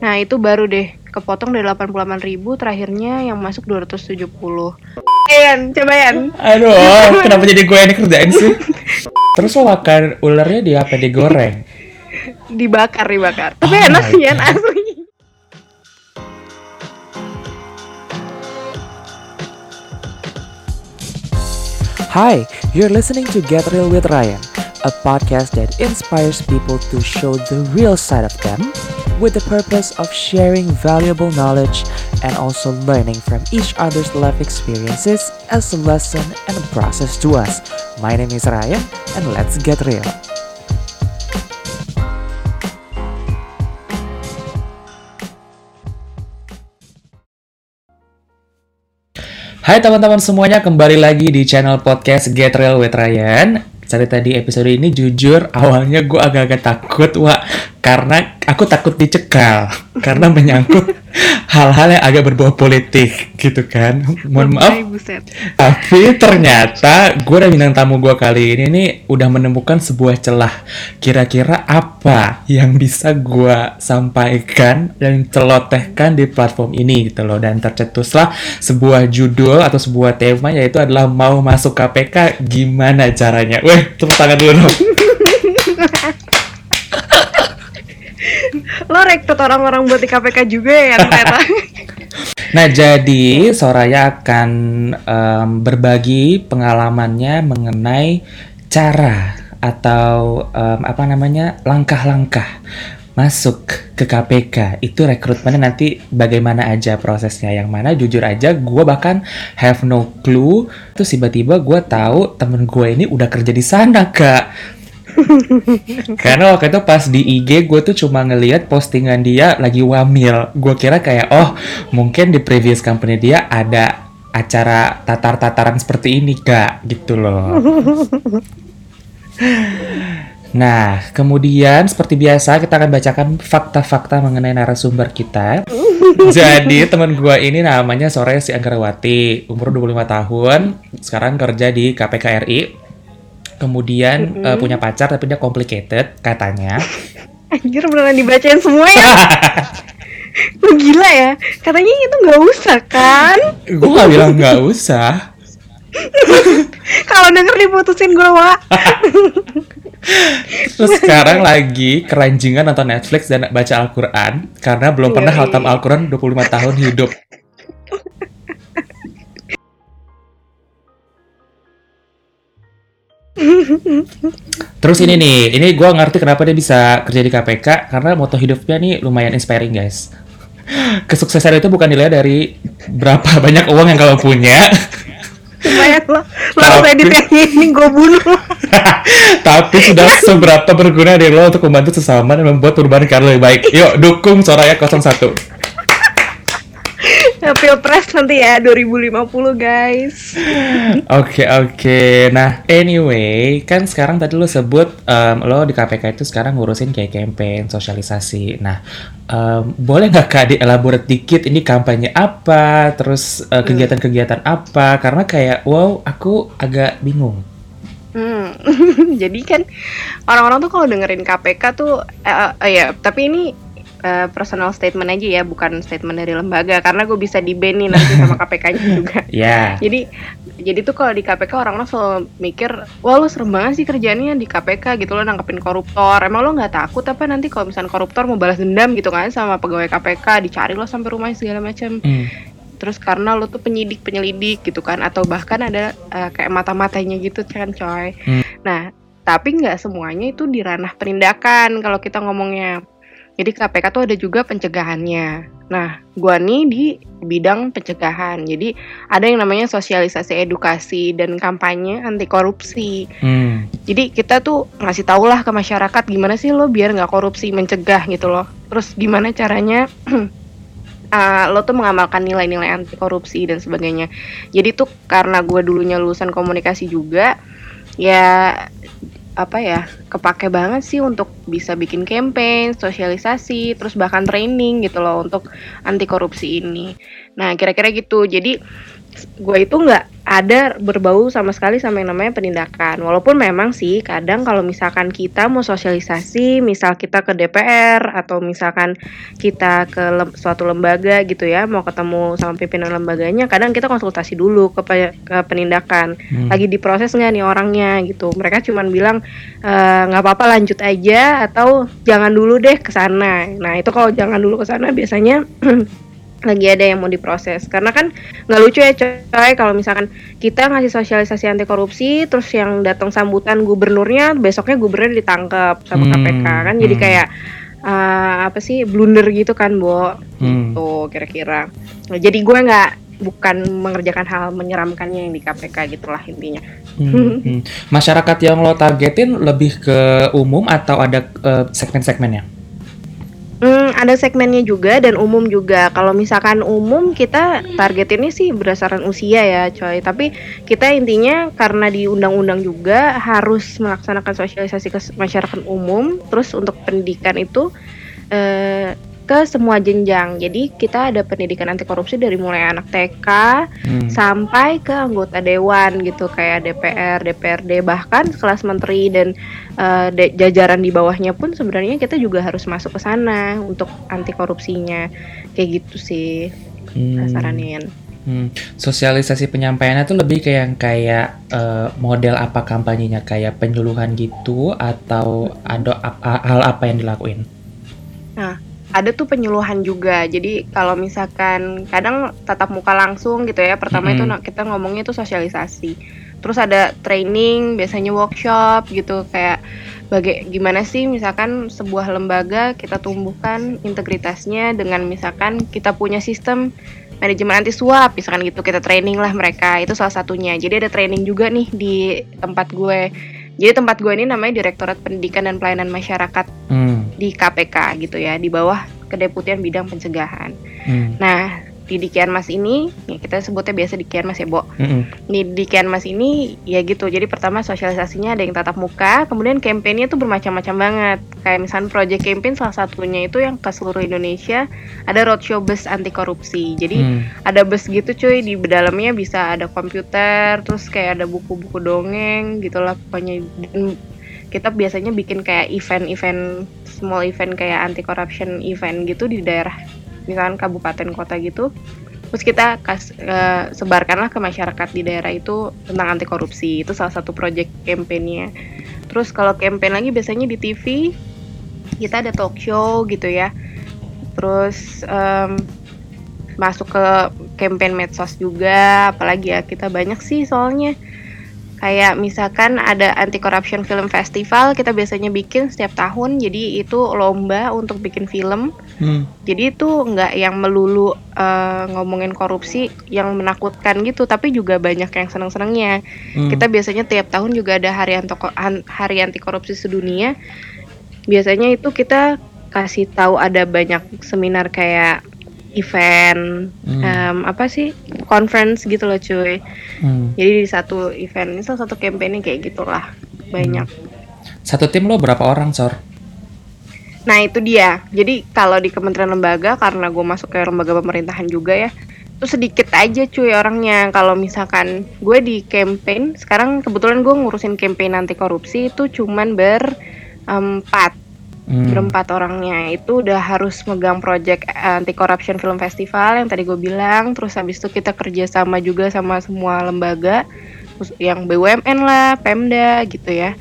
Nah itu baru deh. Kepotong dari 88 ribu terakhirnya yang masuk 270 Yan, coba Yan Aduh, kenapa jadi gue yang kerjain sih? Terus lo makan ularnya di apa? Digoreng? Dibakar, dibakar. Tapi Oh enak sih Yan, asli. Hi, you're listening to Get Real with Ryan, a podcast that inspires people to show the real side of them with the purpose of sharing valuable knowledge and also learning from each other's life experiences as a lesson and a process to us. My name is Ryan, and let's get real. Hai teman-teman semuanya, kembali lagi di channel podcast Get Real with Ryan. Cerita di episode ini jujur awalnya gue agak-agak takut, Wak. Karena aku takut dicekal. Karena menyangkut hal-hal yang agak berbau politik gitu kan. Mohon maaf, buset. Tapi ternyata gue dan bintang tamu gue kali ini nih udah menemukan sebuah celah. Kira-kira apa yang bisa gue sampaikan dan celotehkan di platform ini gitu loh. Dan tercetuslah sebuah judul atau sebuah tema yaitu adalah mau masuk KPK gimana caranya. Weh, tepuk tangan dulu dong. Lo rekrut orang-orang buat di KPK juga ya ternyata Nah, jadi Soraya akan em, berbagi pengalamannya mengenai cara atau em, apa namanya langkah-langkah masuk ke KPK. Itu rekrutmennya nanti bagaimana aja prosesnya. Yang mana jujur aja gue bahkan have no clue. Terus tiba-tiba gue tahu temen gue ini udah kerja di sana, Kak. Karena waktu itu pas di IG gue tuh cuma ngeliat postingan dia lagi wamil. Gue kira kayak oh mungkin di previous company dia ada acara tatar-tataran seperti ini kak gitu loh. Nah, kemudian seperti biasa kita akan bacakan fakta-fakta mengenai narasumber kita. Jadi teman gua ini namanya Sore Si Anggarawati, umur 25 tahun, sekarang kerja di KPK Kemudian eh, punya pacar tapi dia complicated katanya. Anjir beneran dibacain semua ya Lu gila ya Katanya itu gak usah kan Gue gak bilang nggak usah. Kalau denger diputusin gue Wak Terus sekarang lagi keranjingan nonton Netflix dan baca Al-Quran karena belum pernah Yoi. hatam Al-Quran 25 tahun hidup. Terus ini nih, ini gue ngerti kenapa dia bisa kerja di KPK karena moto hidupnya nih lumayan inspiring guys. Kesuksesan itu bukan nilai dari berapa banyak uang yang kamu punya, Lumayan lo Lo Tapi- harus edit yang ini gue bunuh tapi sudah seberapa berguna dari lo untuk membantu sesama dan membuat perubahan arah lebih baik. Yuk, dukung Soraya 01. Ya, Pilpres nanti ya 2050 guys Oke oke. Nah anyway kan sekarang tadi lo sebut em, lo di KPK itu sekarang ngurusin kayak campaign sosialisasi. Nah em, boleh nggak kak dielaborate dikit ini kampanye apa, terus eh, kegiatan-kegiatan apa? Karena kayak wow aku agak bingung. Hmm, jadi kan orang-orang tuh kalau dengerin KPK tuh, eh, eh, ya, tapi ini eh, personal statement aja ya, bukan statement dari lembaga, karena gue bisa di nih nanti sama KPK-nya juga. Ya. Jadi, jadi tuh kalau di KPK orang-orang selalu mikir, wah lu serem banget sih kerjaannya di KPK gitu lo nangkepin koruptor. Emang lo nggak takut apa nanti kalau misalnya koruptor mau balas dendam gitu kan sama pegawai KPK, dicari lo sampai rumahnya segala macam. Hmm. Terus karena lo tuh penyidik penyelidik gitu kan, atau bahkan ada eh, kayak mata-matanya gitu kan coy. Hmm. Nah, tapi nggak semuanya itu di ranah penindakan kalau kita ngomongnya. Jadi KPK tuh ada juga pencegahannya. Nah, gua nih di bidang pencegahan. Jadi ada yang namanya sosialisasi edukasi dan kampanye anti korupsi. Hmm. Jadi kita tuh ngasih tau lah ke masyarakat gimana sih lo biar nggak korupsi, mencegah gitu loh. Terus gimana caranya uh, lo tuh mengamalkan nilai-nilai anti korupsi dan sebagainya. Jadi tuh karena gue dulunya lulusan komunikasi juga, ya apa ya kepake banget sih untuk bisa bikin campaign, sosialisasi, terus bahkan training gitu loh untuk anti korupsi ini. Nah kira-kira gitu. Jadi gue itu nggak ada berbau sama sekali sama yang namanya penindakan. Walaupun memang sih kadang kalau misalkan kita mau sosialisasi, misal kita ke DPR atau misalkan kita ke lem suatu lembaga gitu ya, mau ketemu sama pimpinan lembaganya, kadang kita konsultasi dulu ke, ke penindakan. Hmm. Lagi diproses nggak nih orangnya gitu. Mereka cuma bilang e, nggak e, apa-apa lanjut aja atau jangan dulu deh ke sana. Nah itu kalau jangan dulu ke sana biasanya lagi ada yang mau diproses karena kan nggak lucu ya coy kalau misalkan kita ngasih sosialisasi anti korupsi terus yang datang sambutan gubernurnya besoknya gubernur ditangkap sama hmm, KPK kan hmm. jadi kayak uh, apa sih blunder gitu kan bo hmm. gitu kira-kira nah, jadi gue nggak bukan mengerjakan hal menyeramkannya yang di KPK gitulah intinya hmm, hmm. masyarakat yang lo targetin lebih ke umum atau ada uh, segmen-segmennya Hmm, ada segmennya juga dan umum juga. Kalau misalkan umum kita target ini sih berdasarkan usia ya, coy. Tapi kita intinya karena di undang-undang juga harus melaksanakan sosialisasi ke masyarakat umum. Terus untuk pendidikan itu eh, ke semua jenjang. Jadi kita ada pendidikan anti korupsi dari mulai anak TK hmm. sampai ke anggota dewan gitu kayak DPR, DPRD bahkan kelas menteri dan uh, jajaran di bawahnya pun sebenarnya kita juga harus masuk ke sana untuk anti korupsinya. Kayak gitu sih. Hmm. Hmm. Sosialisasi penyampaiannya tuh lebih kayak yang kayak uh, model apa kampanyenya kayak penyuluhan gitu atau ada hal apa yang dilakuin? Nah, ada tuh penyuluhan juga. Jadi kalau misalkan kadang tatap muka langsung gitu ya. Pertama mm -hmm. itu kita ngomongnya itu sosialisasi. Terus ada training, biasanya workshop gitu kayak baga gimana sih misalkan sebuah lembaga kita tumbuhkan integritasnya dengan misalkan kita punya sistem manajemen anti suap misalkan gitu kita training lah mereka itu salah satunya jadi ada training juga nih di tempat gue jadi tempat gue ini namanya Direktorat Pendidikan dan Pelayanan Masyarakat hmm. di KPK gitu ya, di bawah Kedeputian Bidang Pencegahan. Hmm. Nah, di di Kianmas ini ya kita sebutnya biasa di Kianmas ya Bo. Mm-hmm. di di Kianmas ini ya gitu. Jadi pertama sosialisasinya ada yang tatap muka kemudian kampanyenya tuh bermacam-macam banget. Kayak misalnya project campaign salah satunya itu yang ke seluruh Indonesia ada roadshow bus anti korupsi jadi mm. ada bus gitu cuy. Di dalamnya bisa ada komputer terus kayak ada buku-buku dongeng gitulah pokoknya. Dan kita biasanya bikin kayak event-event small event kayak anti corruption event gitu di daerah misalkan kabupaten kota gitu terus kita kas, uh, sebarkanlah ke masyarakat di daerah itu tentang anti korupsi. Itu salah satu project campaignnya. Terus kalau campaign lagi biasanya di TV kita ada talk show gitu ya. Terus um, masuk ke campaign medsos juga apalagi ya kita banyak sih soalnya. Kayak misalkan ada anti corruption film festival kita biasanya bikin setiap tahun. Jadi itu lomba untuk bikin film. Hmm. Jadi itu nggak yang melulu uh, ngomongin korupsi yang menakutkan gitu tapi juga banyak yang seneng-senengnya. Hmm. Kita biasanya tiap tahun juga ada hari anti hari anti korupsi sedunia. Biasanya itu kita kasih tahu ada banyak seminar kayak event hmm. um, apa sih conference gitu loh cuy hmm. jadi di satu event ini salah satu campaign kayak gitulah banyak hmm. satu tim lo berapa orang sor nah itu dia. Jadi kalau di kementerian lembaga karena gue masuk ke lembaga pemerintahan juga ya itu sedikit aja cuy orangnya. Kalau misalkan gue di campaign sekarang kebetulan gue ngurusin campaign anti korupsi itu cuman berempat. Hmm. berempat orangnya itu udah harus megang project eh, anti corruption film festival yang tadi gue bilang. Terus habis itu kita kerja sama juga sama semua lembaga yang BUMN lah Pemda gitu ya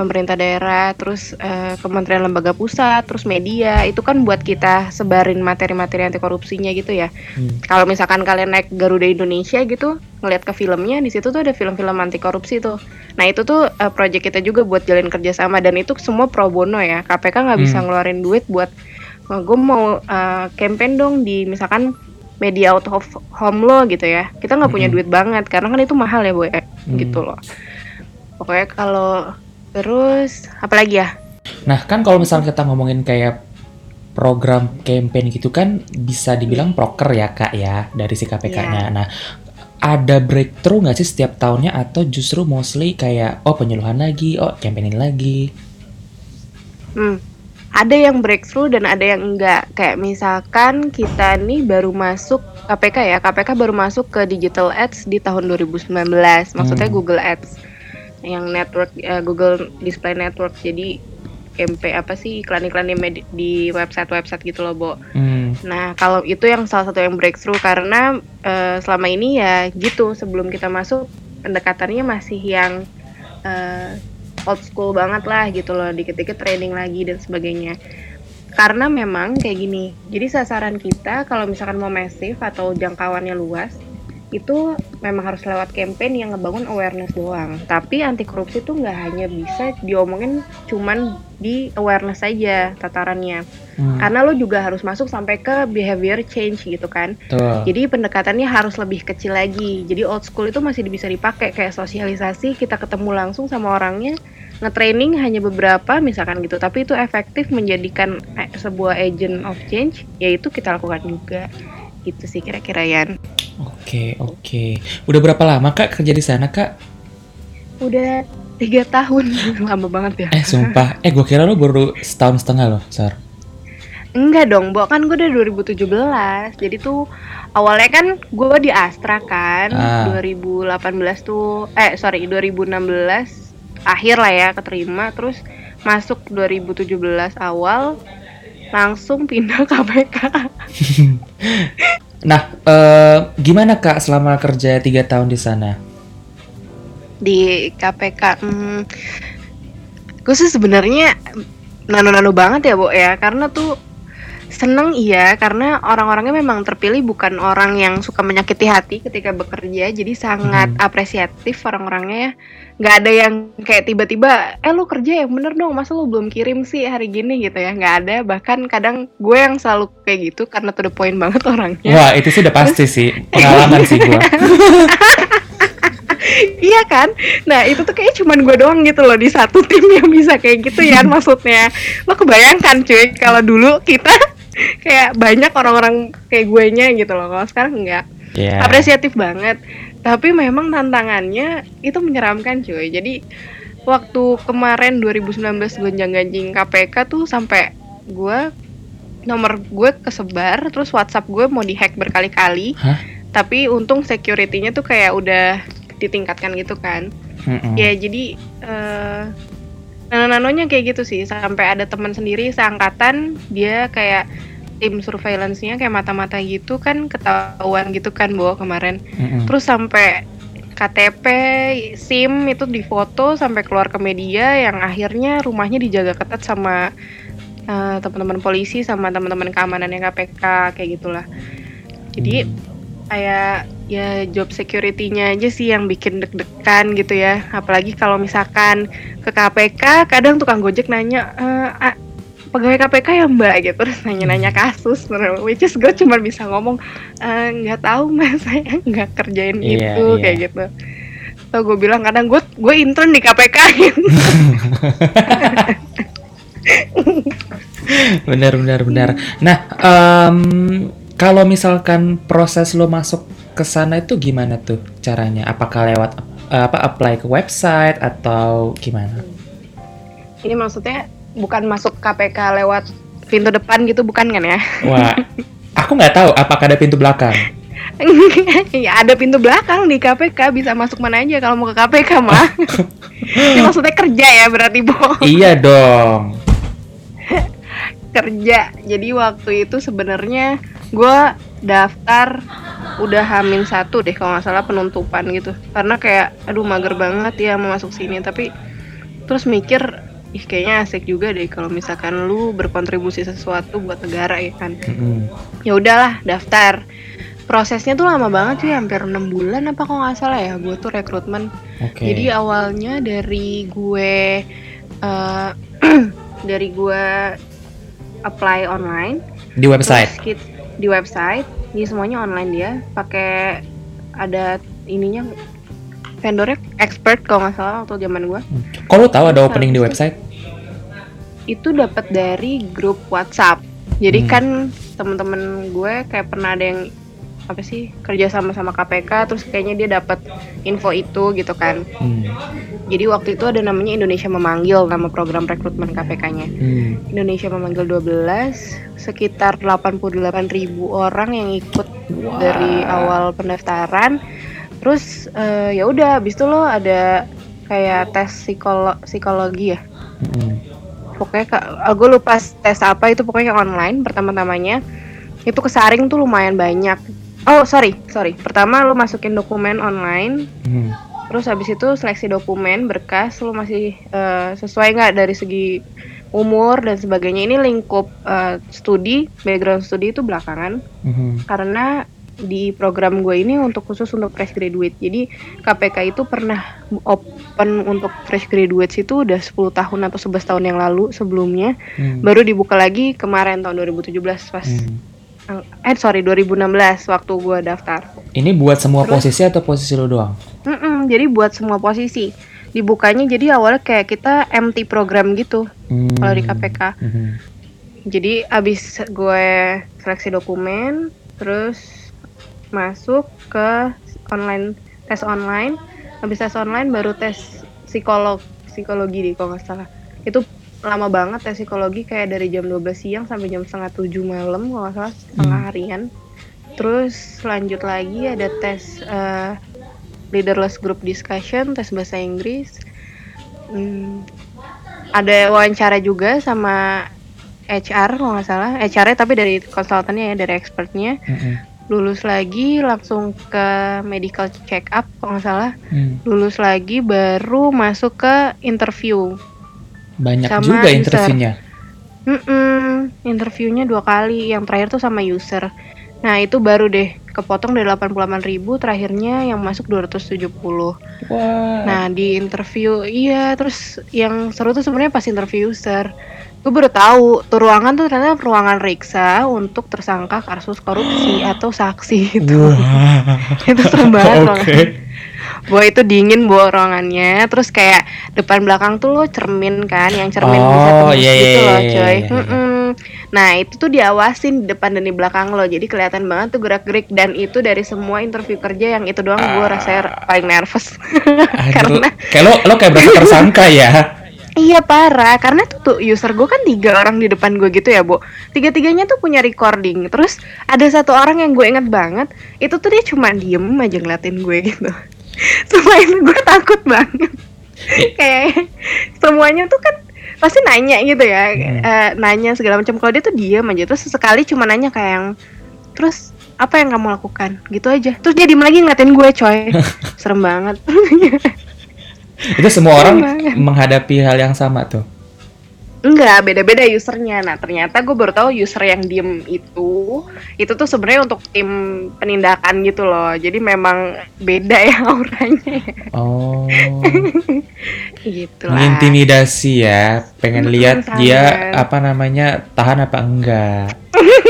pemerintah daerah, terus uh, kementerian lembaga pusat, terus media, itu kan buat kita sebarin materi-materi anti korupsinya gitu ya. Hmm. Kalau misalkan kalian naik Garuda Indonesia gitu, ngeliat ke filmnya, di situ tuh ada film-film anti korupsi tuh. Nah itu tuh uh, project kita juga buat jalin kerjasama dan itu semua pro bono ya. KPK nggak bisa hmm. ngeluarin duit buat oh, gue mau uh, campaign dong di misalkan media out of home lo gitu ya. Kita nggak punya hmm. duit banget karena kan itu mahal ya boy, hmm. gitu loh. Pokoknya kalau Terus apalagi ya? Nah kan kalau misalnya kita ngomongin kayak program campaign gitu kan bisa dibilang proker ya kak ya dari si KPK-nya. Yeah. Nah ada breakthrough nggak sih setiap tahunnya atau justru mostly kayak oh penyuluhan lagi, oh campaignin lagi? Hmm. ada yang breakthrough dan ada yang enggak. Kayak misalkan kita nih baru masuk KPK ya, KPK baru masuk ke digital ads di tahun 2019. Maksudnya Hmm. Google Ads yang network eh, Google Display Network. Jadi MP apa sih iklan-iklan di, di website-website gitu loh, Bo. Hmm. Nah, kalau itu yang salah satu yang breakthrough karena eh, selama ini ya gitu sebelum kita masuk pendekatannya masih yang eh, old school banget lah gitu loh, dikit-dikit training lagi dan sebagainya. Karena memang kayak gini. Jadi sasaran kita kalau misalkan mau massive atau jangkauannya luas itu memang harus lewat campaign yang ngebangun awareness doang. Tapi anti korupsi tuh nggak hanya bisa diomongin cuman di awareness saja tatarannya. Hmm. karena lo juga harus masuk sampai ke behavior change gitu kan. Tuh. jadi pendekatannya harus lebih kecil lagi. Jadi old school itu masih bisa dipakai. Kayak sosialisasi kita ketemu langsung sama orangnya nge-training hanya beberapa misalkan gitu. Tapi itu efektif menjadikan eh, sebuah agent of change yaitu kita lakukan juga. Gitu sih kira-kira Yan Oke, oke. Udah berapa lama Kak kerja di sana, Kak? udah tiga tahun lama banget ya Eh, sumpah. Eh, gue kira lo baru setahun setengah loh, Sar. Enggak dong, Bo. Kan gue udah 2017. Jadi tuh awalnya kan gue di Astra kan. Ah. 2018 tuh eh sorry 2016 akhir lah ya keterima terus masuk 2017 awal langsung pindah KPK. Nah, eh, gimana Kak selama kerja tiga tahun di sana? di KPK. Hmm, gue sih sebenarnya nano-nano banget ya, Bo ya, karena tuh seneng iya karena orang-orangnya memang terpilih bukan orang yang suka menyakiti hati ketika bekerja jadi sangat Hmm. apresiatif orang-orangnya ya nggak ada yang kayak tiba-tiba eh lu kerja yang bener dong masa lu belum kirim sih hari gini gitu ya nggak ada bahkan kadang gue yang selalu kayak gitu karena tuh the point banget orangnya Wah, itu sih udah pasti sih. Pengalaman sih gue. iya kan? Nah itu tuh kayak cuman gue doang gitu loh di satu tim yang bisa kayak gitu ya maksudnya. Lo kebayangkan cuy kalau dulu kita kayak banyak orang-orang kayak gue nya gitu loh. Kalau sekarang enggak. Iya. Apresiatif banget. Tapi memang tantangannya itu menyeramkan cuy. Jadi waktu kemarin 2019 gonjang-ganjing KPK tuh sampai gue nomor gue kesebar terus WhatsApp gue mau dihack berkali-kali. Hah? Tapi untung security-nya tuh kayak udah ditingkatkan gitu kan. Mm-mm. Ya jadi eh nano-nanonya kayak gitu sih sampai ada teman sendiri seangkatan dia kayak tim surveillance-nya kayak mata-mata gitu kan ketahuan gitu kan bawa kemarin. Mm-mm. Terus sampai KTP, SIM itu difoto sampai keluar ke media yang akhirnya rumahnya dijaga ketat sama eh, teman-teman polisi sama teman-teman keamanannya KPK kayak gitulah. Jadi kayak ya job security-nya aja sih yang bikin deg-degan gitu ya. Apalagi kalau misalkan ke KPK kadang tukang Gojek nanya "Eh, ah, pegawai KPK ya Mbak gitu terus nanya-nanya kasus which is gue cuma bisa ngomong "Eh, nggak tahu mas saya nggak kerjain Iya, itu iya. kayak gitu. So gue bilang kadang gue gue intern di KPK benar benar benar. Nah, em, kalau misalkan proses lo masuk ke sana itu gimana tuh caranya? Apakah lewat eh, apa apply ke website atau gimana? Ini maksudnya bukan masuk KPK lewat pintu depan gitu bukan kan ya? Wah, aku nggak tahu apakah ada pintu belakang. ya ada pintu belakang di KPK bisa masuk mana aja kalau mau ke KPK mah. Ini maksudnya kerja ya berarti Bo. iya dong. kerja. Jadi waktu itu sebenarnya gue daftar udah hamin satu deh kalau nggak salah penutupan gitu. Karena kayak aduh mager banget ya mau masuk sini. Tapi terus mikir ih kayaknya asik juga deh kalau misalkan lu berkontribusi sesuatu buat negara ya kan. Mm-mm. ya udahlah daftar prosesnya tuh lama banget sih hampir enam bulan apa kok nggak salah ya gue tuh rekrutmen Oke. jadi awalnya dari gue eh, dari gue apply online di website. terus kit- di website ini semuanya online dia pakai ada ininya vendornya expert kalau nggak salah waktu zaman gue lo tahu ada opening di website? itu dapat dari grup WhatsApp. Jadi Hmm. kan temen-temen gue kayak pernah ada yang apa sih kerja sama sama KPK terus kayaknya dia dapat info itu gitu kan. Hmm. jadi waktu itu ada namanya Indonesia memanggil nama program rekrutmen KPK-nya Hmm. Indonesia memanggil 12 sekitar 88.000 ribu orang yang ikut dari awal pendaftaran. Terus eh, ya udah habis itu lo ada kayak tes psikolo psikologi ya? Hmm. pokoknya gue lupa tes apa itu pokoknya online pertama-tamanya. Itu kesaring tuh lumayan banyak oh sorry sorry pertama lu masukin dokumen online Hmm. terus habis itu seleksi dokumen berkas lu masih eh, sesuai nggak dari segi umur dan sebagainya ini lingkup eh, studi background studi itu belakangan Hmm. karena di program gue ini untuk khusus untuk fresh graduate. Jadi KPK itu pernah open untuk fresh graduates itu udah 10 tahun atau 11 tahun yang lalu sebelumnya. Hmm. Baru dibuka lagi kemarin tahun 2017 pas Hmm. Eh sorry 2016 waktu gue daftar. Ini buat semua Terus- posisi atau posisi lo doang? Mm-mm, jadi buat semua posisi dibukanya jadi awalnya kayak kita MT program gitu Hmm. kalau di KPK. Hmm. Jadi abis gue seleksi dokumen, terus masuk ke online tes online. Habis tes online baru tes psikolog psikologi deh kalau nggak salah. Itu lama banget tes psikologi kayak dari jam 12 siang sampai jam setengah tujuh malam kalau nggak salah setengah Hmm. harian. Terus lanjut lagi ada tes eh, leaderless group discussion, tes bahasa Inggris. Hmm, ada wawancara juga sama HR kalau nggak salah HR-nya tapi dari konsultannya ya dari expertnya Hmm. lulus lagi langsung ke medical check up kalau nggak salah Hmm. lulus lagi baru masuk ke interview Banyak Sama juga user. interviewnya. Mm-mm, interviewnya dua kali yang terakhir tuh sama user nah itu baru deh kepotong dari 88.000 ribu terakhirnya yang masuk 270 Wah. Nah di interview iya terus yang seru tuh sebenarnya pas interview user gue baru tahu tuh ruangan tuh ternyata ruangan riksa untuk tersangka kasus korupsi atau saksi itu itu serem banget Oke. Bahwa itu dingin bawa ruangannya terus kayak depan belakang tuh lo cermin kan yang cermin bisa Oh, tembus iya, gitu loh iya, coy iya, iya. Mm-mm. nah itu tuh diawasin di depan dan di belakang lo jadi kelihatan banget tuh gerak gerik dan itu dari semua interview kerja yang itu doang gue Ah. rasanya paling nervous Aduh, karena kayak lo lo kayak berasa tersangka ya. Iya parah, karena tuh, tuh user gue kan tiga orang di depan gue gitu ya, Bo. Tiga-tiganya tuh punya recording. Terus ada satu orang yang gue inget banget, itu tuh dia cuma diem aja ngeliatin gue gitu. Sumpah itu gue takut banget. Kayak semuanya tuh kan pasti nanya gitu ya, Hmm. eh, nanya segala macam. Kalau dia tuh diem aja, terus sesekali cuma nanya kayak yang, terus apa yang kamu lakukan? Gitu aja. Terus dia diem lagi ngeliatin gue, coy. Serem banget. Itu semua orang banget. menghadapi hal yang sama tuh. Enggak, beda-beda usernya. Nah, ternyata gue baru tahu user yang diem itu, itu tuh sebenarnya untuk tim penindakan gitu loh. Jadi memang beda ya auranya. Oh. gitu lah. Mengintimidasi ya, pengen lihat dia apa namanya tahan apa enggak.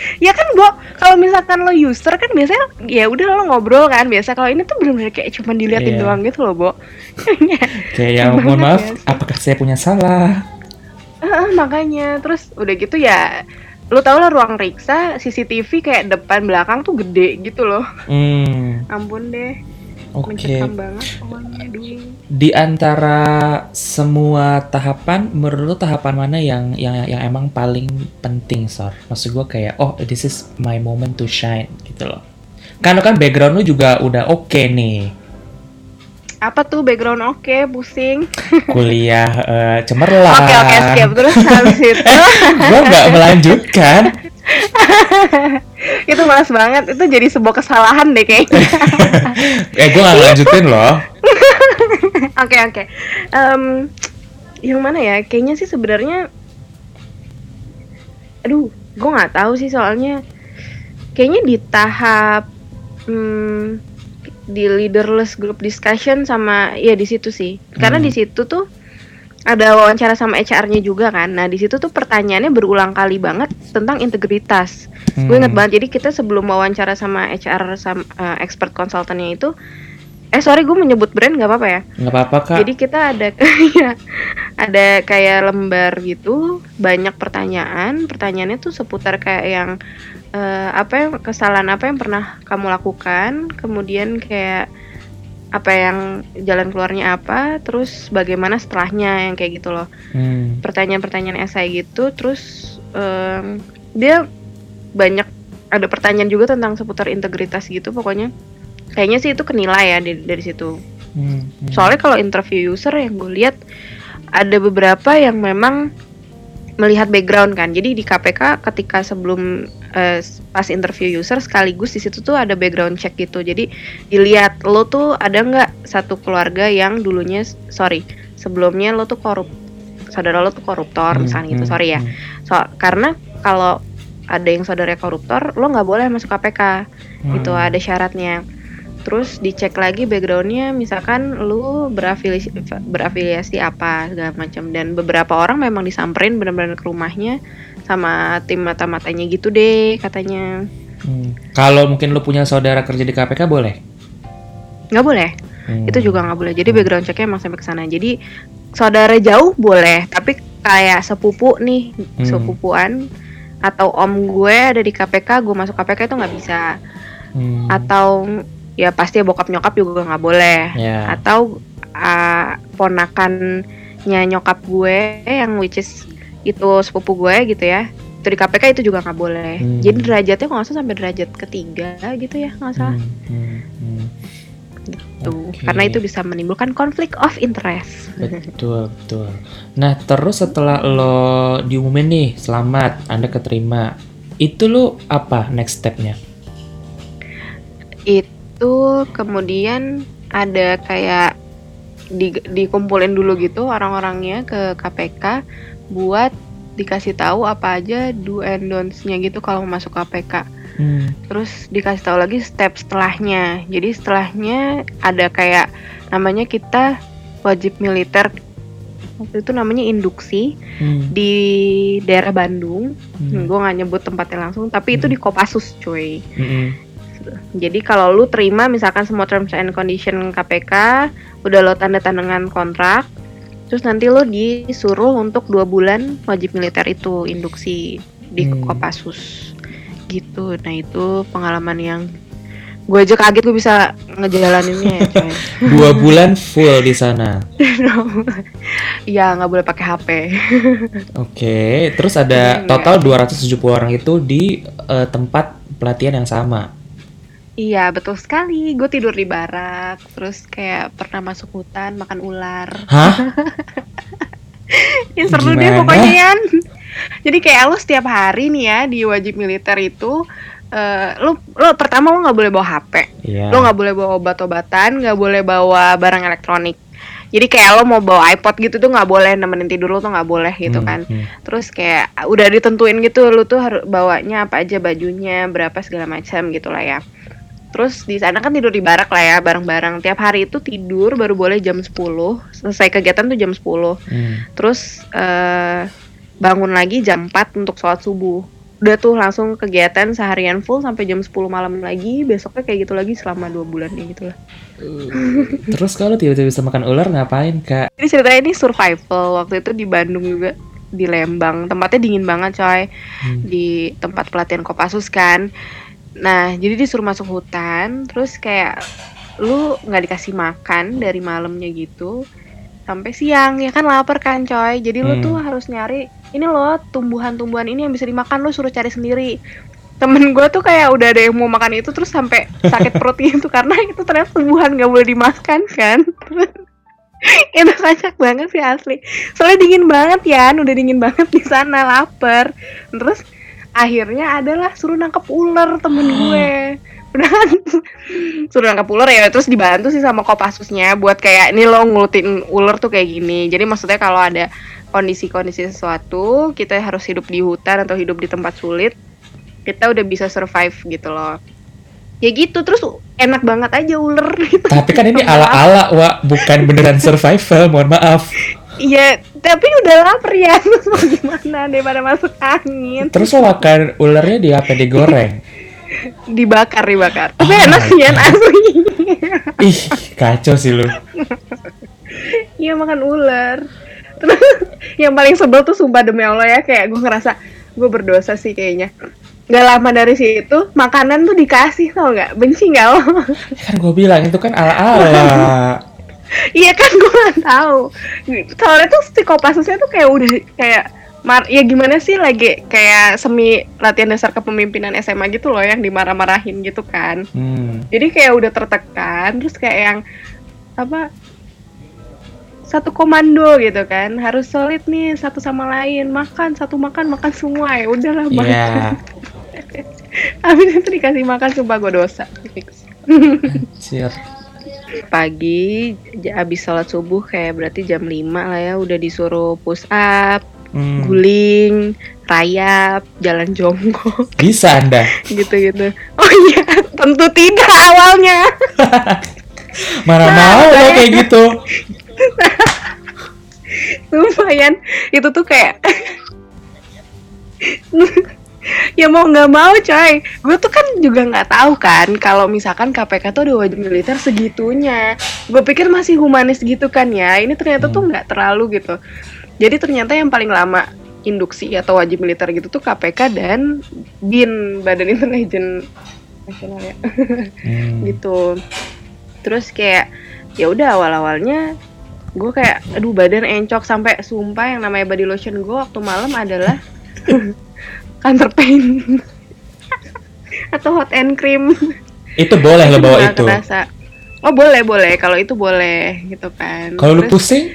Ya kan, Bo, kalau misalkan lo user kan biasanya ya udah lo ngobrol kan biasa. Kalau ini tuh bener-bener kayak cuma diliatin Iya. doang gitu loh, Bo. Kayak ya mohon maaf, ya apakah saya punya salah? Ah, makanya terus udah gitu ya lo tau lah ruang riksa CCTV kayak depan belakang tuh gede gitu loh. Hmm, Ampun deh, oke. mencekam banget pokoknya. Di antara semua tahapan, menurut lu tahapan mana yang yang yang emang paling penting, Sor? Maksud gua kayak, oh this is my moment to shine gitu loh. Karena kan background lu juga udah oke nih. apa tuh background oke pusing Kuliah eh, cemerlang. oke oke skip terus habis itu Gua nggak melanjutkan. itu males banget. Itu jadi sebuah kesalahan deh kayaknya. Eh, gua nggak lanjutin loh. oke oke. Em, yang mana ya? Kayaknya sih sebenarnya aduh gue nggak tahu sih soalnya. Kayaknya di tahap hmm, di leaderless group discussion sama ya di situ sih. Karena Hmm. di situ tuh ada wawancara sama HR-nya juga kan. Nah, di situ tuh pertanyaannya berulang kali banget tentang integritas. Gue inget Hmm. banget. Jadi kita sebelum wawancara sama HR sama eh, expert konsultannya itu eh sorry gue menyebut brand nggak apa-apa ya nggak apa-apa kak jadi kita ada ya, ada kayak lembar gitu banyak pertanyaan pertanyaannya tuh seputar kayak yang eh, apa yang kesalahan apa yang pernah kamu lakukan kemudian kayak apa yang jalan keluarnya apa terus bagaimana setelahnya yang kayak gitu loh Hmm. pertanyaan-pertanyaan esai gitu terus em, dia banyak ada pertanyaan juga tentang seputar integritas gitu pokoknya kayaknya sih itu kenilai ya dari, dari situ Hmm. Hmm. soalnya kalau interview user yang gue lihat ada beberapa yang memang melihat background kan. Jadi di KPK ketika sebelum eh, pas interview user sekaligus di situ tuh ada background check gitu. Jadi dilihat lo tuh ada nggak satu keluarga yang dulunya sorry sebelumnya lo tuh korup saudara lo tuh koruptor Hmm, misalnya gitu hmm, sorry ya. hmm. so karena kalau ada yang saudaranya koruptor lo nggak boleh masuk KPK gitu Hmm. ada syaratnya terus dicek lagi backgroundnya misalkan lu berafiliasi berafiliasi apa segala macam dan beberapa orang memang disamperin benar-benar ke rumahnya sama tim mata-matanya gitu deh katanya Hmm. Kalau mungkin lu punya saudara kerja di KPK boleh? nggak boleh Hmm. itu juga nggak boleh jadi background checknya emang sampai ke sana jadi saudara jauh boleh tapi kayak sepupu nih Hmm. sepupuan atau om gue ada di KPK gue masuk KPK itu nggak bisa Hmm. atau ya pasti bokap nyokap juga nggak boleh Ya. atau uh, ponakannya nyokap gue yang which is itu sepupu gue gitu ya itu di KPK itu juga nggak boleh Hmm. jadi derajatnya nggak salah sampai derajat ketiga gitu ya nggak salah Hmm, hmm, hmm. tuh Oke. karena itu bisa menimbulkan konflik of interest Betul, betul. Nah, terus setelah lo diumumin nih, selamat, Anda keterima. Itu lo apa next stepnya? itu kemudian ada kayak di, dikumpulin dulu gitu orang-orangnya ke KPK buat dikasih tahu apa aja do and don'ts-nya gitu kalau masuk KPK. Hmm. Terus dikasih tahu lagi step setelahnya. Jadi setelahnya ada kayak namanya kita wajib militer. Waktu itu namanya induksi Hmm. di daerah Bandung. Hmm. Gue nggak nyebut tempatnya langsung, tapi itu Hmm. di Kopassus, cuy. Hmm. Jadi kalau lu terima misalkan semua terms and condition KPK, udah lo tanda tangan kontrak, terus nanti lo disuruh untuk dua bulan wajib militer itu induksi di Hmm. Kopassus gitu. Nah itu pengalaman yang gue aja kaget gue bisa ngejalaninnya ya coy. Dua bulan full di sana. Iya nggak boleh pakai HP. Oke, terus ada Hmm, total 270 orang itu di eh, tempat pelatihan yang sama. Iya betul sekali. Gue tidur di barak, terus kayak pernah masuk hutan makan ular. Hah? Ya seru deh Gimana? pokoknya Yan. Jadi kayak lo setiap hari nih ya di wajib militer itu eh lo lo pertama lo nggak boleh bawa HP, Iya. lo nggak boleh bawa obat-obatan, nggak boleh bawa barang elektronik. Jadi kayak lo mau bawa iPod gitu tuh nggak boleh nemenin tidur lo tuh nggak boleh gitu Hmm, kan. hmm. Terus kayak udah ditentuin gitu lo tuh harus bawanya apa aja bajunya, berapa segala macam gitu lah ya. Terus di sana kan tidur di barak lah ya bareng-bareng. Tiap hari itu tidur baru boleh jam 10. Selesai kegiatan tuh jam 10 Hmm. terus eh, bangun lagi jam 4 untuk sholat subuh udah tuh langsung kegiatan seharian full sampai jam 10 malam lagi besoknya kayak gitu lagi selama dua bulan kayak gitu lah Terus kalau tiba-tiba bisa makan ular ngapain kak? jadi ceritanya ini survival waktu itu di Bandung juga di Lembang tempatnya dingin banget coy Hmm. di tempat pelatihan Kopassus kan nah jadi disuruh masuk hutan terus kayak lu nggak dikasih makan dari malamnya gitu sampai siang. Ya kan lapar kan coy. Jadi lu Hmm. tuh harus nyari ini loh tumbuhan-tumbuhan ini yang bisa dimakan. Lu suruh cari sendiri. Temen gue tuh kayak udah ada yang mau makan itu terus sampai sakit perut gitu. Karena itu ternyata tumbuhan nggak boleh dimakan kan? Itu kacak banget sih asli. Soalnya dingin banget ya udah dingin banget di sana lapar. Terus akhirnya adalah suruh nangkep ular temen gue. Kan suruh nangkep ular ya terus dibantu sih sama kopassusnya buat kayak ini lo ngulutin ular tuh kayak gini. Jadi maksudnya kalau ada kondisi-kondisi sesuatu kita harus hidup di hutan atau hidup di tempat sulit kita udah bisa survive gitu loh. Ya gitu terus enak banget aja ular. Gitu Tapi kan ini ala-ala, Wak, bukan beneran survival, mohon maaf. Iya, tapi udah lapar ya. Terus mau gimana daripada masuk angin? Terus lo makan ularnya di apa? Digoreng? Dibakar, dibakar. Tapi Oh enak sih ya asli. Ih, kacau sih lu. Iya makan ular. Terus yang paling sebel tuh sumpah demi Allah ya kayak gue ngerasa gue berdosa sih kayaknya. Gak lama dari situ makanan tuh dikasih tau nggak? Benci nggak lo? Kan gue bilang itu kan ala-ala. Iya kan gue nggak tahu. Soalnya tuh si Kopassusnya tuh kayak udah kayak mar ya gimana sih lagi kayak semi latihan dasar kepemimpinan SMA gitu loh yang dimarah-marahin gitu kan. Hmm. Jadi kayak udah tertekan terus kayak yang apa satu komando gitu kan harus solid nih satu sama lain makan satu makan makan semua ya udahlah makan. Iya. Habis itu dikasih makan sumpah gue dosa fix. Anjir. Pagi abis sholat subuh kayak berarti jam 5 lah ya udah disuruh push up, Hmm. guling, rayap, jalan jongkok Bisa Anda. gitu-gitu. Oh iya, tentu tidak awalnya. Mana mau lo kayak gitu. Lumayan itu tuh kayak ya mau nggak mau coy. Gue tuh kan juga nggak tahu kan kalau misalkan KPK tuh ada wajib militer segitunya. Gue pikir masih humanis gitu kan ya. Ini ternyata tuh nggak terlalu gitu. Jadi ternyata yang paling lama induksi atau wajib militer gitu tuh KPK dan BIN Badan Intelijen Nasional ya. Hmm. gitu. Terus kayak ya udah awal awalnya gue kayak aduh badan encok sampai sumpah yang namanya body lotion gue waktu malam adalah kantor pain atau hot and cream. Itu boleh lo bawa itu. kerasa. oh boleh boleh. Kalau itu boleh gitu kan. Kalau lu pusing,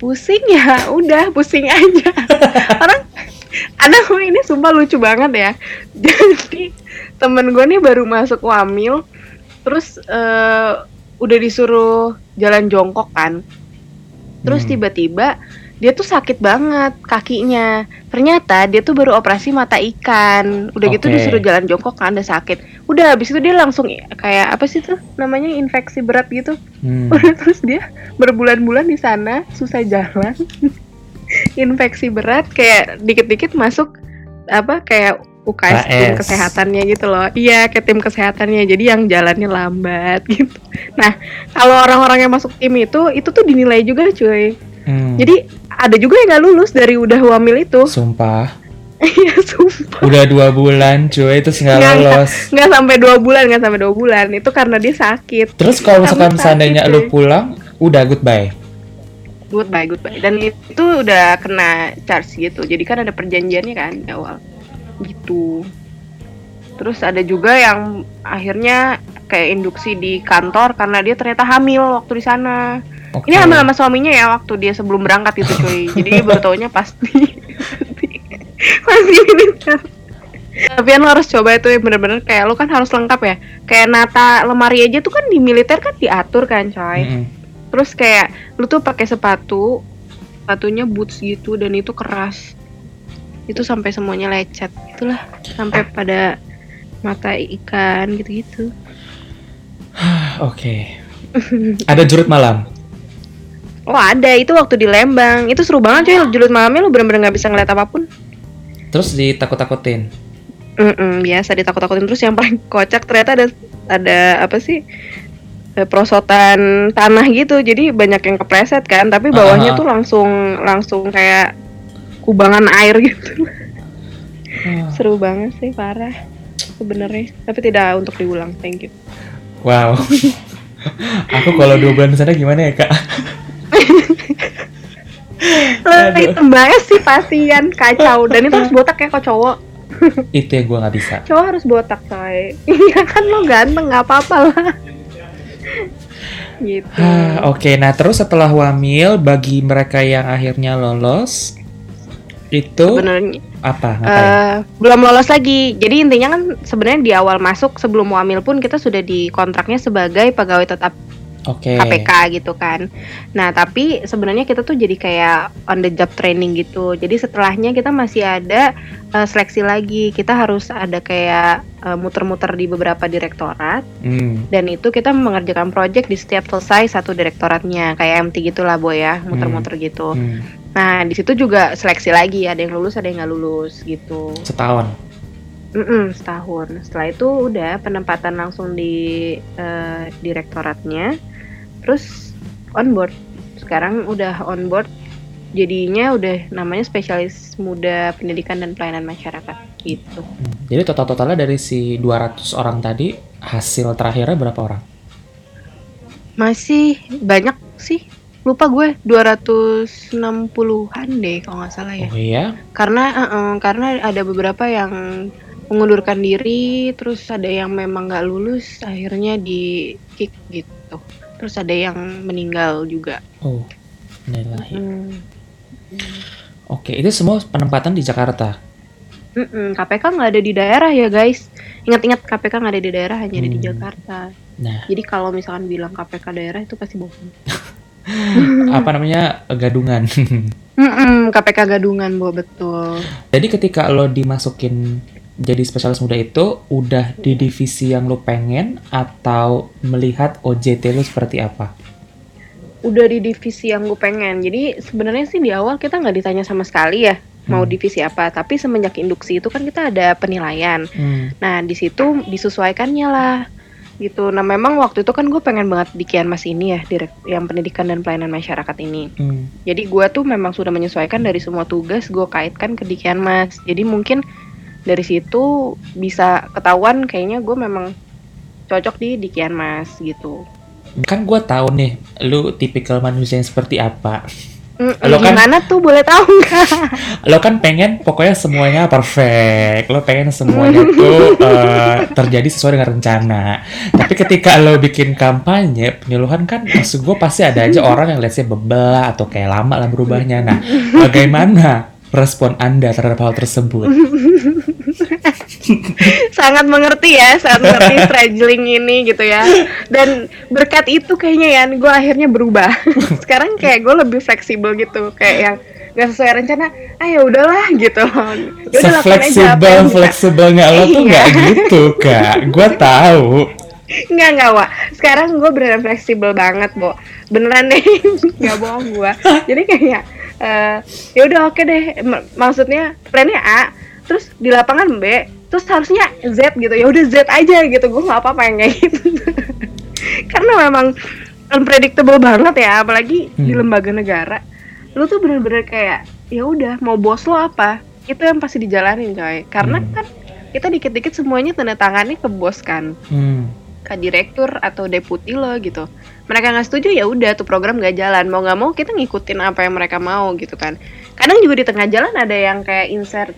pusing ya udah pusing aja. Orang ada ini sumpah lucu banget ya. Jadi temen gue nih baru masuk wamil terus eh, udah disuruh jalan jongkok kan. Terus Hmm. Dia tuh sakit banget kakinya. Ternyata dia tuh baru operasi mata ikan. Udah gitu Oke. disuruh jalan jongkok kan ada sakit. Udah habis itu dia langsung kayak apa sih tuh namanya infeksi berat gitu. Hmm. Udah terus dia berbulan-bulan di sana susah jalan. Infeksi berat kayak dikit-dikit masuk apa kayak UKS tim KS. kesehatannya gitu loh. Iya ke tim kesehatannya. Jadi yang jalannya lambat gitu. Nah kalau orang-orang yang masuk tim itu itu tuh dinilai juga cuy Hmm. jadi ada juga yang nggak lulus dari udah wamil itu. Sumpah, iya sumpah. Udah dua bulan cuy itu nggak lolos. nggak sampai dua bulan nggak sampai dua bulan. Itu karena dia sakit. Terus kalau misalkan sakit, seandainya lu pulang, udah goodbye. goodbye goodbye. Dan itu udah kena charge gitu. Jadi kan ada perjanjiannya kan di awal. Gitu. Terus ada juga yang akhirnya kayak induksi di kantor karena dia ternyata hamil waktu di sana Oke. ini hamil sama suaminya ya waktu dia sebelum berangkat itu cuy jadi baru taunya pasti pasti militer tapi kan lo harus coba itu ya bener-bener kayak lo kan harus lengkap ya kayak nata lemari aja tuh kan di militer kan diatur kan coy Mm-mm. terus kayak lu tuh pakai sepatu sepatunya boots gitu dan itu keras itu sampai semuanya lecet itulah sampai pada mata ikan gitu-gitu Oke. Ada jurut malam. Oh ada. Itu waktu di Lembang. Itu seru banget cuy. Julut malamnya lu bener-bener nggak bisa ngeliat apa pun. Terus ditakut-takutin. Mm-mm, biasa ditakut-takutin. Terus yang paling kocak ternyata ada ada apa sih? Eh, perosotan tanah gitu. Jadi banyak yang kepleset kan. Tapi bawahnya Ah. tuh langsung langsung kayak kubangan air gitu. Seru banget sih parah sebenarnya. Tapi tidak untuk diulang. Thank you. Wow. Aku kalau dua bulan sana gimana ya kak? Lebih tembaknya sih pasien kacau. Dan itu harus botak ya kok cowok. Itu yang gue nggak bisa. cowok harus botak coy. Iya kan lo ganteng nggak apa-apa lah. Gitu. Oke, nah terus setelah wamil bagi mereka yang akhirnya lolos itu sebenarnya apa? ngapain? Eh, belum lolos lagi. Jadi intinya kan sebenarnya di awal masuk sebelum wamil pun kita sudah di kontraknya sebagai pegawai tetap Oke. KPK gitu kan. Nah, tapi sebenarnya kita tuh jadi kayak on the job training gitu. Jadi setelahnya kita masih ada eh, seleksi lagi. Kita harus ada kayak eh, muter-muter di beberapa direktorat Hmm. dan itu kita mengerjakan project di setiap selesai satu direktoratnya kayak MT gitulah boy ya, muter-muter gitu. hmm. Nah, di situ juga seleksi lagi, ada yang lulus, ada yang nggak lulus gitu. Setahun. Mm-mm, setahun. Setelah itu udah penempatan langsung di eh, direktoratnya. Terus on board. Sekarang udah on board. Jadinya udah namanya spesialis muda pendidikan dan pelayanan masyarakat gitu. Jadi total-totalnya dari si 200 orang tadi hasil terakhirnya berapa orang? Masih banyak sih. Lupa gue 260-an deh kalau nggak salah ya. Oh iya? Karena eh, eh, karena ada beberapa yang mengundurkan diri, terus ada yang memang nggak lulus, akhirnya di kick gitu. Terus ada yang meninggal juga. Oh, innalillahi. Hmm. Oke, itu semua penempatan di Jakarta. Mm-mm, KPK nggak ada di daerah ya guys. Ingat-ingat KPK nggak ada di daerah, hanya ada di Hmm. Jakarta. Nah, Jadi kalau misalkan bilang KPK daerah itu pasti bohong. apa namanya gadungan. Mm-mm, KPK gadungan, bo betul. Jadi ketika lo dimasukin jadi spesialis muda itu udah di divisi yang lo pengen atau melihat OJT lo seperti apa? Udah di divisi yang gue pengen. Jadi sebenarnya sih di awal kita nggak ditanya sama sekali ya mau Hmm. divisi apa. Tapi semenjak induksi itu kan kita ada penilaian. Hmm. Nah di situ disesuaikannya lah gitu. Nah memang waktu itu kan gue pengen banget di Kianmas ini ya, direk yang pendidikan dan pelayanan masyarakat ini. Hmm. Jadi gue tuh memang sudah menyesuaikan dari semua tugas gue kaitkan ke Dikian Mas. Jadi mungkin dari situ bisa ketahuan kayaknya gue memang cocok di Dikian Mas gitu. Kan gue tahu nih, lu tipikal manusia yang seperti apa. Mm, Lo kan- gimana tuh boleh tahu nggak? Lo kan pengen pokoknya semuanya perfect. Lo pengen semuanya tuh eh, terjadi sesuai dengan rencana. Tapi ketika lo bikin kampanye penyuluhan kan, maksud gue pasti ada aja orang yang say bebel atau kayak lama lah berubahnya. Nah, bagaimana respon anda terhadap hal tersebut? sangat mengerti ya, sangat mengerti struggling ini gitu ya. Dan berkat itu kayaknya ya, gue akhirnya berubah. Sekarang kayak gue lebih fleksibel gitu, kayak yang nggak sesuai rencana, ah ya udahlah gitu. Sefleksibel yang bisa. fleksibelnya lo tuh Iya. nggak gitu kak. Gue tahu. Enggak, enggak, Wak. Sekarang gue beneran fleksibel banget, Bo. Beneran deh, nggak bohong gue. Jadi kayak, eh ya udah oke deh. M- maksudnya plannya A, terus di lapangan B, terus harusnya Z gitu. Ya udah Z aja gitu. Gue nggak apa-apa yang kayak gitu. Karena memang unpredictable banget ya, apalagi di Hmm. lembaga negara. Lu tuh bener-bener kayak, ya udah mau bos lo apa, itu yang pasti dijalanin coy. Karena Hmm. kan kita dikit-dikit semuanya tanda tangannya ke bos kan Hmm. Ke direktur atau deputi lo gitu. Mereka nggak setuju ya udah tuh program nggak jalan. Mau nggak mau kita ngikutin apa yang mereka mau gitu kan. Kadang juga di tengah jalan ada yang kayak insert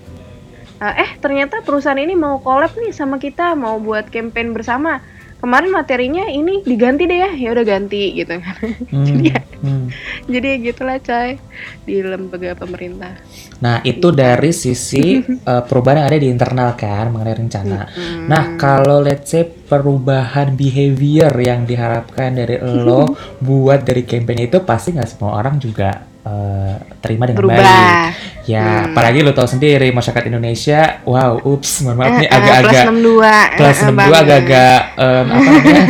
"Eh, eh ternyata perusahaan ini mau collab nih sama kita mau buat campaign bersama. Kemarin materinya ini diganti deh ya. Ya udah ganti gitu kan. Hmm. Jadi ya- Hmm. jadi gitulah coy di lembaga pemerintah Nah, itu dari sisi eh, perubahan yang ada di internal kan mengenai rencana. Hmm. Nah, kalau let's say perubahan behavior yang diharapkan dari lo buat dari campaign itu pasti nggak semua orang juga eh, terima dengan baik. berubah Ya, Hmm. apalagi lo tahu sendiri masyarakat Indonesia, wow, ups, mohon maaf nih Eh, agak-agak plus 62 kelas eh, eh, 62 banget. agak-agak apa namanya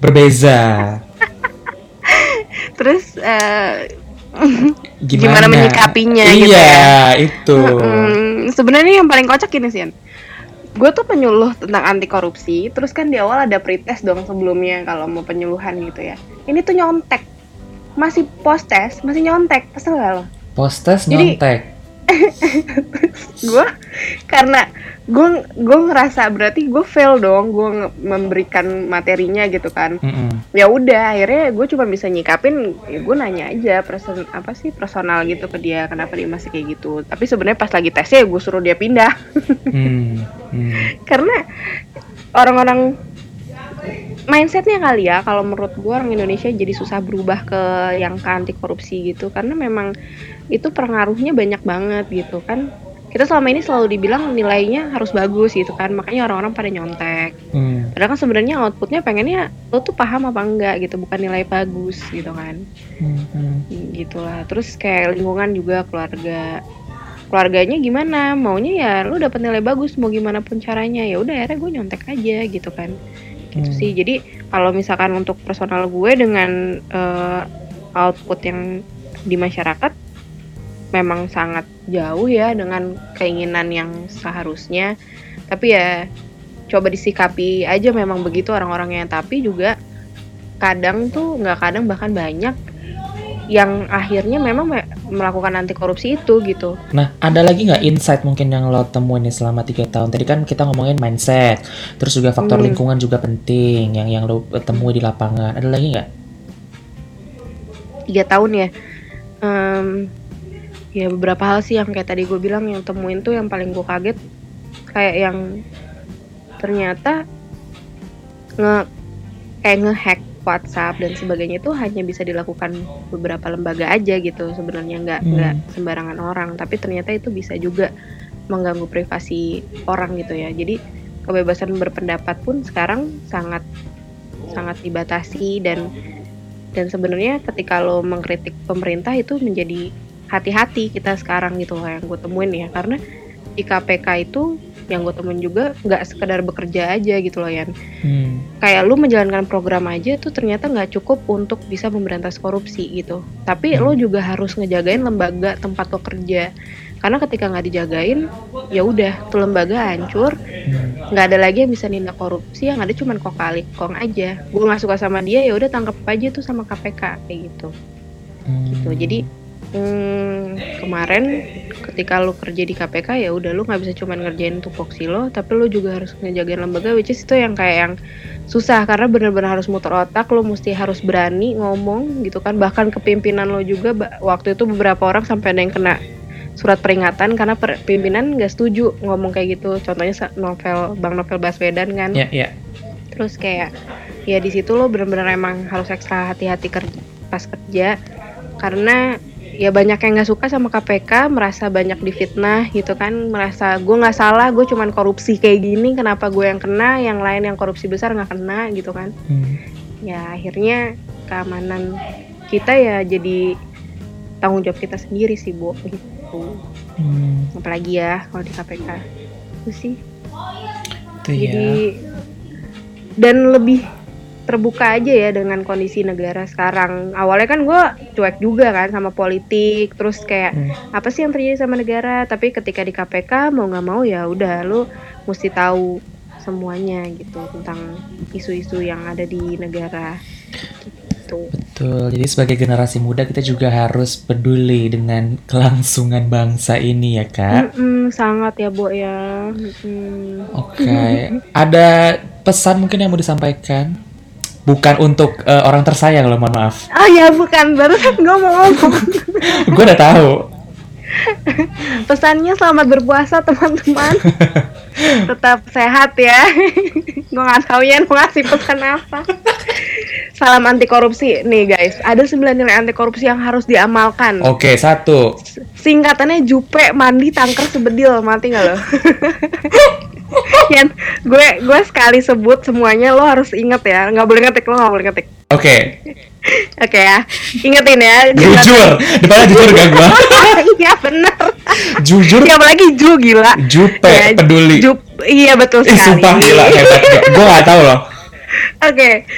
berbeza. terus eh, Gimana, Gimana menyikapinya iya, gitu ya. itu. Mm, sebenarnya yang paling kocak ini sih gue tuh penyuluh tentang anti korupsi terus kan di awal ada pretest dong sebelumnya kalau mau penyuluhan gitu ya ini tuh nyontek masih post test masih nyontek kesel gak lo Postes Jadi- nyontek. gue karena gue gue ngerasa berarti gue fail dong gue memberikan materinya gitu kan Mm-mm. ya udah akhirnya gue cuma bisa nyikapin ya gue nanya aja person apa sih personal gitu ke dia kenapa dia masih kayak gitu tapi sebenarnya pas lagi tesnya gue suruh dia pindah Hmm, hmm. karena orang-orang mindsetnya kali ya kalau menurut gue orang Indonesia jadi susah berubah ke yang ke anti korupsi gitu karena memang itu pengaruhnya banyak banget gitu kan. Kita selama ini selalu dibilang nilainya harus bagus gitu kan makanya orang-orang pada nyontek. Hmm. padahal kan sebenarnya outputnya pengennya lo tuh paham apa enggak gitu bukan nilai bagus gitu kan. Hmm, hmm. gitulah. Terus kayak lingkungan juga keluarga. Keluarganya gimana? Maunya ya lu dapat nilai bagus mau gimana pun caranya. Ya udah akhirnya gue nyontek aja gitu kan gitu Hmm. sih. Jadi kalau misalkan untuk personal gue dengan eh, output yang di masyarakat memang sangat jauh ya dengan keinginan yang seharusnya. Tapi ya coba disikapi aja memang begitu orang-orangnya. Tapi juga kadang tuh nggak kadang bahkan banyak yang akhirnya memang me- melakukan anti korupsi itu gitu Nah, ada lagi nggak insight mungkin yang lo temuin nih selama tiga tahun? Tadi kan kita ngomongin mindset, terus juga faktor Hmm. lingkungan juga penting yang yang lo temui di lapangan. Ada lagi nggak? tiga tahun ya Em, ya beberapa hal sih yang kayak tadi gue bilang yang temuin tuh yang paling gue kaget kayak yang ternyata nge kayak ngehack WhatsApp dan sebagainya itu hanya bisa dilakukan beberapa lembaga aja gitu sebenarnya nggak Hmm. nggak sembarangan orang. Tapi ternyata itu bisa juga mengganggu privasi orang gitu ya. Jadi kebebasan berpendapat pun sekarang sangat sangat dibatasi dan dan sebenarnya ketika lo mengkritik pemerintah itu menjadi hati-hati kita sekarang gitu yang gue temuin ya. Karena di KPK itu yang gue temuin juga nggak sekedar bekerja aja gitu loh Yan Hmm. kayak lu menjalankan program aja tuh ternyata nggak cukup untuk bisa memberantas korupsi gitu tapi Hmm. lo juga harus ngejagain lembaga tempat lo kerja karena ketika nggak dijagain ya udah tuh lembaga hancur Hmm. nggak ada lagi yang bisa nindak korupsi yang ada cuman kok kali kong aja gue nggak suka sama dia ya udah tangkap aja tuh sama KPK kayak gitu Hmm. gitu jadi hmm, kemarin ketika lu kerja di KPK ya udah lu nggak bisa cuman ngerjain tupoksi lo tapi lu juga harus ngejagain lembaga which is itu yang kayak yang susah karena bener-bener harus muter otak lo mesti harus berani ngomong gitu kan. Bahkan kepimpinan lo juga waktu itu beberapa orang sampai ada yang kena surat peringatan karena per- pimpinan nggak setuju ngomong kayak gitu. Contohnya novel bang novel Baswedan kan. Ya, ya. terus kayak ya di situ lo bener-bener emang harus ekstra hati-hati kerja pas kerja karena ya banyak yang nggak suka sama KPK merasa banyak difitnah gitu kan merasa gue nggak salah gue cuman korupsi kayak gini kenapa gue yang kena yang lain yang korupsi besar nggak kena gitu kan Hmm. ya akhirnya keamanan kita ya jadi tanggung jawab kita sendiri sih bu gitu Hmm. apalagi ya kalau di KPK itu sih Itu ya. jadi dan lebih terbuka aja ya dengan kondisi negara sekarang awalnya kan gue cuek juga kan sama politik terus kayak Hmm. apa sih yang terjadi sama negara tapi ketika di KPK mau nggak mau ya udah lu mesti tahu semuanya gitu tentang isu-isu yang ada di negara gitu Betul. Jadi sebagai generasi muda kita juga harus peduli dengan kelangsungan bangsa ini ya, Kak. Mm-mm, sangat ya bu ya Mm-mm. Oke. Ada pesan mungkin yang mau disampaikan? Bukan untuk eh, orang tersayang loh, mohon maaf. oh ya bukan barusan gue mau ngomong Gue udah tahu. Pesannya selamat berpuasa teman-teman. Tetap sehat ya. Gue nggak tahu ya mau ngasih pesan apa. Salam anti korupsi nih guys. Ada 9 nilai anti korupsi yang harus diamalkan. Oke, satu. Singkatannya Jupe mandi tangker sebedil mati nggak lo? Yan, gue gue sekali sebut semuanya lo harus inget ya. Nggak boleh ngetik lo nggak boleh ngetik. Oke. Oke ya, ingetin ya. Jujur. Depannya jujur gak gua? Iya bener. Jujur. Siapa lagi Ju gila. Jupe, Ya, peduli. Jup, iya betul sekali. sumpah gila hebat. Gue gak tahu loh. Oke,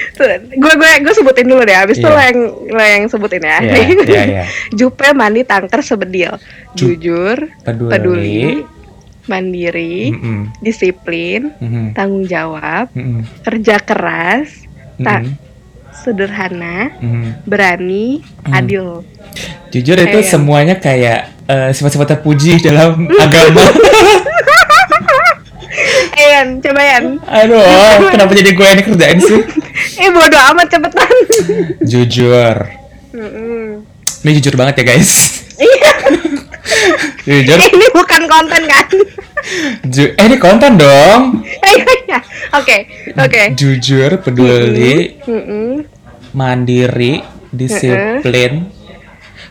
gue gue gue sebutin dulu deh. Abis itu Iya. lo yang lo yang sebutin ya. Iya, iya, iya. Jupe mandi tangker sebedil, Ju- jujur, Peduli. peduli, mandiri, Mm-mm. disiplin, Mm-mm. tanggung jawab, Mm-mm. kerja keras, tak Mm-mm. Sederhana, Mm-mm. berani, Hmm. adil. Jujur itu Kayak- semuanya kayak eh, sifat-sifat terpuji dalam agama. Ayan, coba Yan. Aduh, kenapa jadi gue yang kerjain sih? Eh bodo amat cepetan. Jujur. Mm-mm. Ini jujur banget ya guys. Iya, jujur. ini bukan konten kan? Ju- eh ini konten dong. Iya, iya. Oke, oke. Jujur, peduli, Mm-mm. Mandiri, disiplin.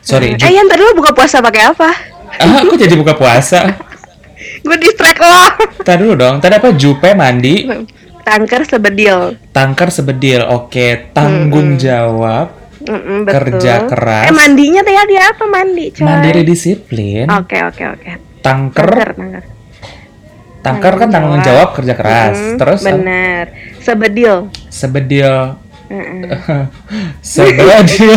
Sorry, Eh, ju- Yan tadi lo buka puasa pakai apa? ah, aku jadi buka puasa. Gue distract lo. Tadi dulu dong. Tadi apa? Jupe mandi, Tangker sebedil. tangker sebedil. Oke, tanggung jawab, Mm-mm, betul. Kerja keras. Eh mandinya tadi apa mandi? Coy. mandiri, disiplin. Oke oke oke. Tangker, Tangker tangker. tangker kan tanggung jawab kerja keras. Mm-mm, Terus ah, bener. Sebedil. sebedil, Mm-mm. sebedil.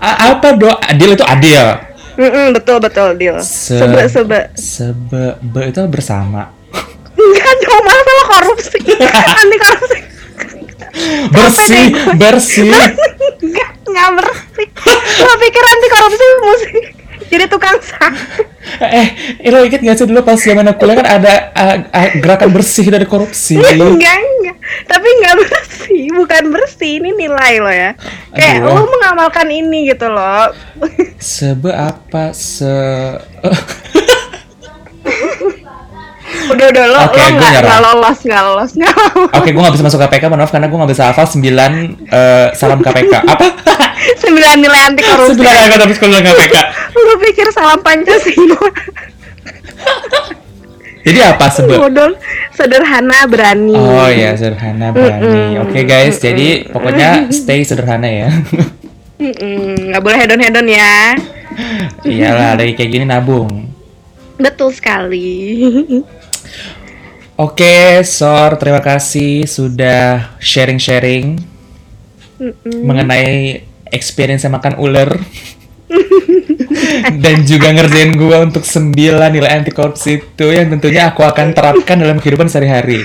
A- apa do? Adil itu adil. Mm-mm, betul betul deal. Se- Sebe sebe. Sebe be itu bersama. Enggak dong masalah korupsi. Anti korupsi. Bersih, bersih. Enggak enggak bersih. Lo pikir anti korupsi musik jadi tukang sapu. Eh, eh, lo inget gak sih dulu pas zaman aku kuliah kan ada uh, uh, gerakan bersih dari korupsi. enggak enggak tapi enggak bersih bukan bersih ini nilai lo ya kayak Aduh. lo mengamalkan ini gitu loh Sebe apa se udah udah lo Oke, lo nggak nggak lolos nggak lolos nggak lolos Oke, gue gak bisa masuk KPK, maaf karena gue gak bisa hafal 9 eh, salam KPK. Apa? Sembilan nilai anti korupsi 9 angka tapi sekolah KPK. lo pikir salam pancasila Jadi apa sebe? bodoh sederhana berani Oh ya, sederhana berani. Oke guys, jadi pokoknya stay sederhana ya. Mm-mm, nggak boleh hedon hedon ya Iyalah, dari kayak gini nabung. betul sekali Oke, Sor, terima kasih sudah sharing-sharing Mm-mm. mengenai experience makan ular. Dan juga ngerjain gua untuk 9 nilai anti korupsi itu yang tentunya aku akan terapkan dalam kehidupan sehari-hari.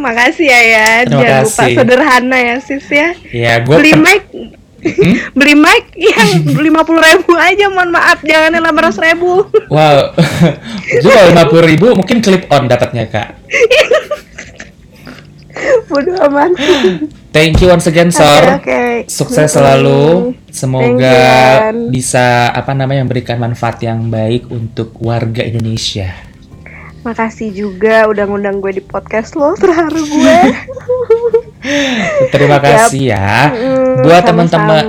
makasih ya ya Terima jangan lupa kasih. sederhana ya sis ya Ya, gua beli mic Hmm? beli mic yang lima puluh ribu aja mohon maaf jangan yang ratus ribu Wow, juga lima puluh ribu mungkin clip on dapatnya kak. bodoh amat Thank you once again Sor. oke Sukses Mm-mm. selalu. Semoga bisa apa namanya memberikan manfaat yang baik untuk warga Indonesia. makasih juga udah ngundang gue di podcast lo terharu gue Terima kasih ya. Mm, buat teman-teman,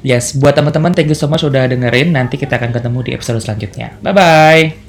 yes, buat teman-teman thank you so much udah dengerin. Nanti kita akan ketemu di episode selanjutnya. Bye bye.